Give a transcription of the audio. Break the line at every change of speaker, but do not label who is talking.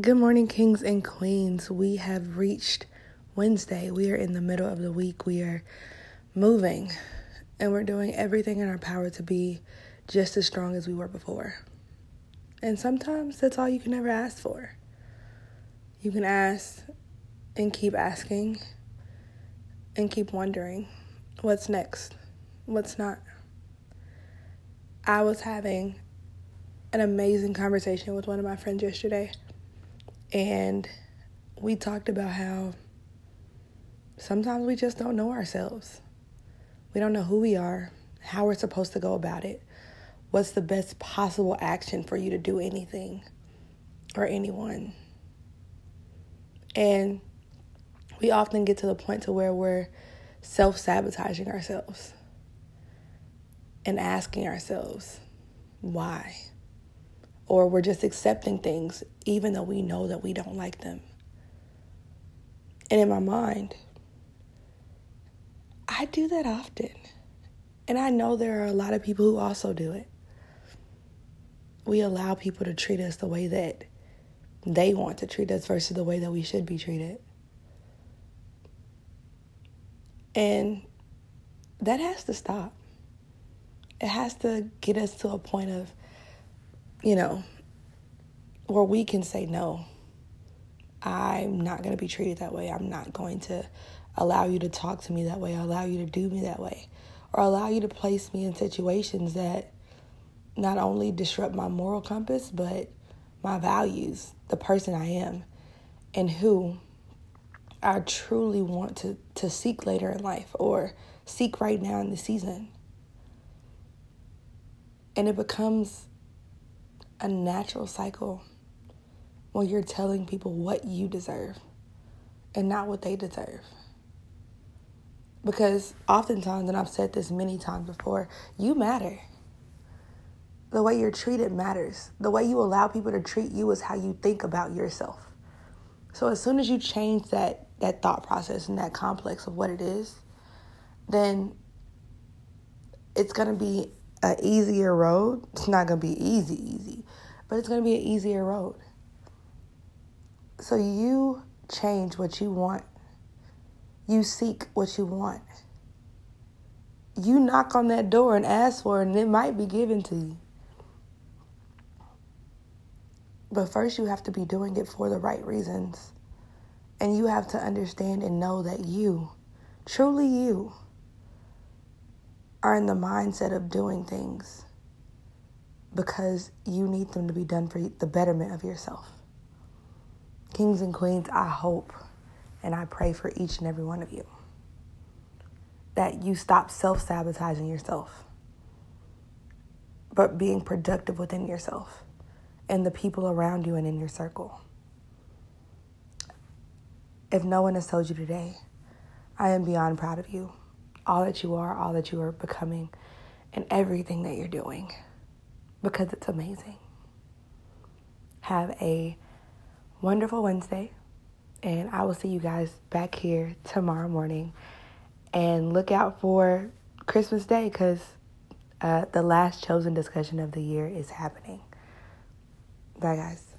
Good morning, kings and queens. We have reached Wednesday. We are in the middle of the week. We are moving and we're doing everything in our power to be just as strong as we were before. And sometimes that's all you can ever ask for. You can ask and keep asking and keep wondering what's next, what's not. I was having an amazing conversation with one of my friends yesterday and we talked about how sometimes we just don't know ourselves. We don't know who we are, how we're supposed to go about it, what's the best possible action for you to do anything or anyone. And we often get to the point to where we're self-sabotaging ourselves and asking ourselves why or we're just accepting things even though we know that we don't like them. And in my mind, I do that often. And I know there are a lot of people who also do it. We allow people to treat us the way that they want to treat us versus the way that we should be treated. And that has to stop. It has to get us to a point of you know, where we can say no. I'm not going to be treated that way. I'm not going to allow you to talk to me that way, allow you to do me that way, or allow you to place me in situations that not only disrupt my moral compass, but my values, the person I am, and who I truly want to, to seek later in life or seek right now in the season. And it becomes a natural cycle when you're telling people what you deserve and not what they deserve. Because oftentimes, and I've said this many times before, you matter. The way you're treated matters. The way you allow people to treat you is how you think about yourself. So as soon as you change that that thought process and that complex of what it is, then it's gonna be an easier road. It's not gonna be easy, easy, but it's gonna be an easier road. So you change what you want. You seek what you want. You knock on that door and ask for it, and it might be given to you. But first, you have to be doing it for the right reasons. And you have to understand and know that you, truly you, are in the mindset of doing things because you need them to be done for the betterment of yourself. Kings and queens, I hope and I pray for each and every one of you that you stop self sabotaging yourself, but being productive within yourself and the people around you and in your circle. If no one has told you today, I am beyond proud of you all that you are, all that you are becoming, and everything that you're doing because it's amazing. Have a wonderful Wednesday, and I will see you guys back here tomorrow morning. And look out for Christmas Day because uh, the last chosen discussion of the year is happening. Bye, guys.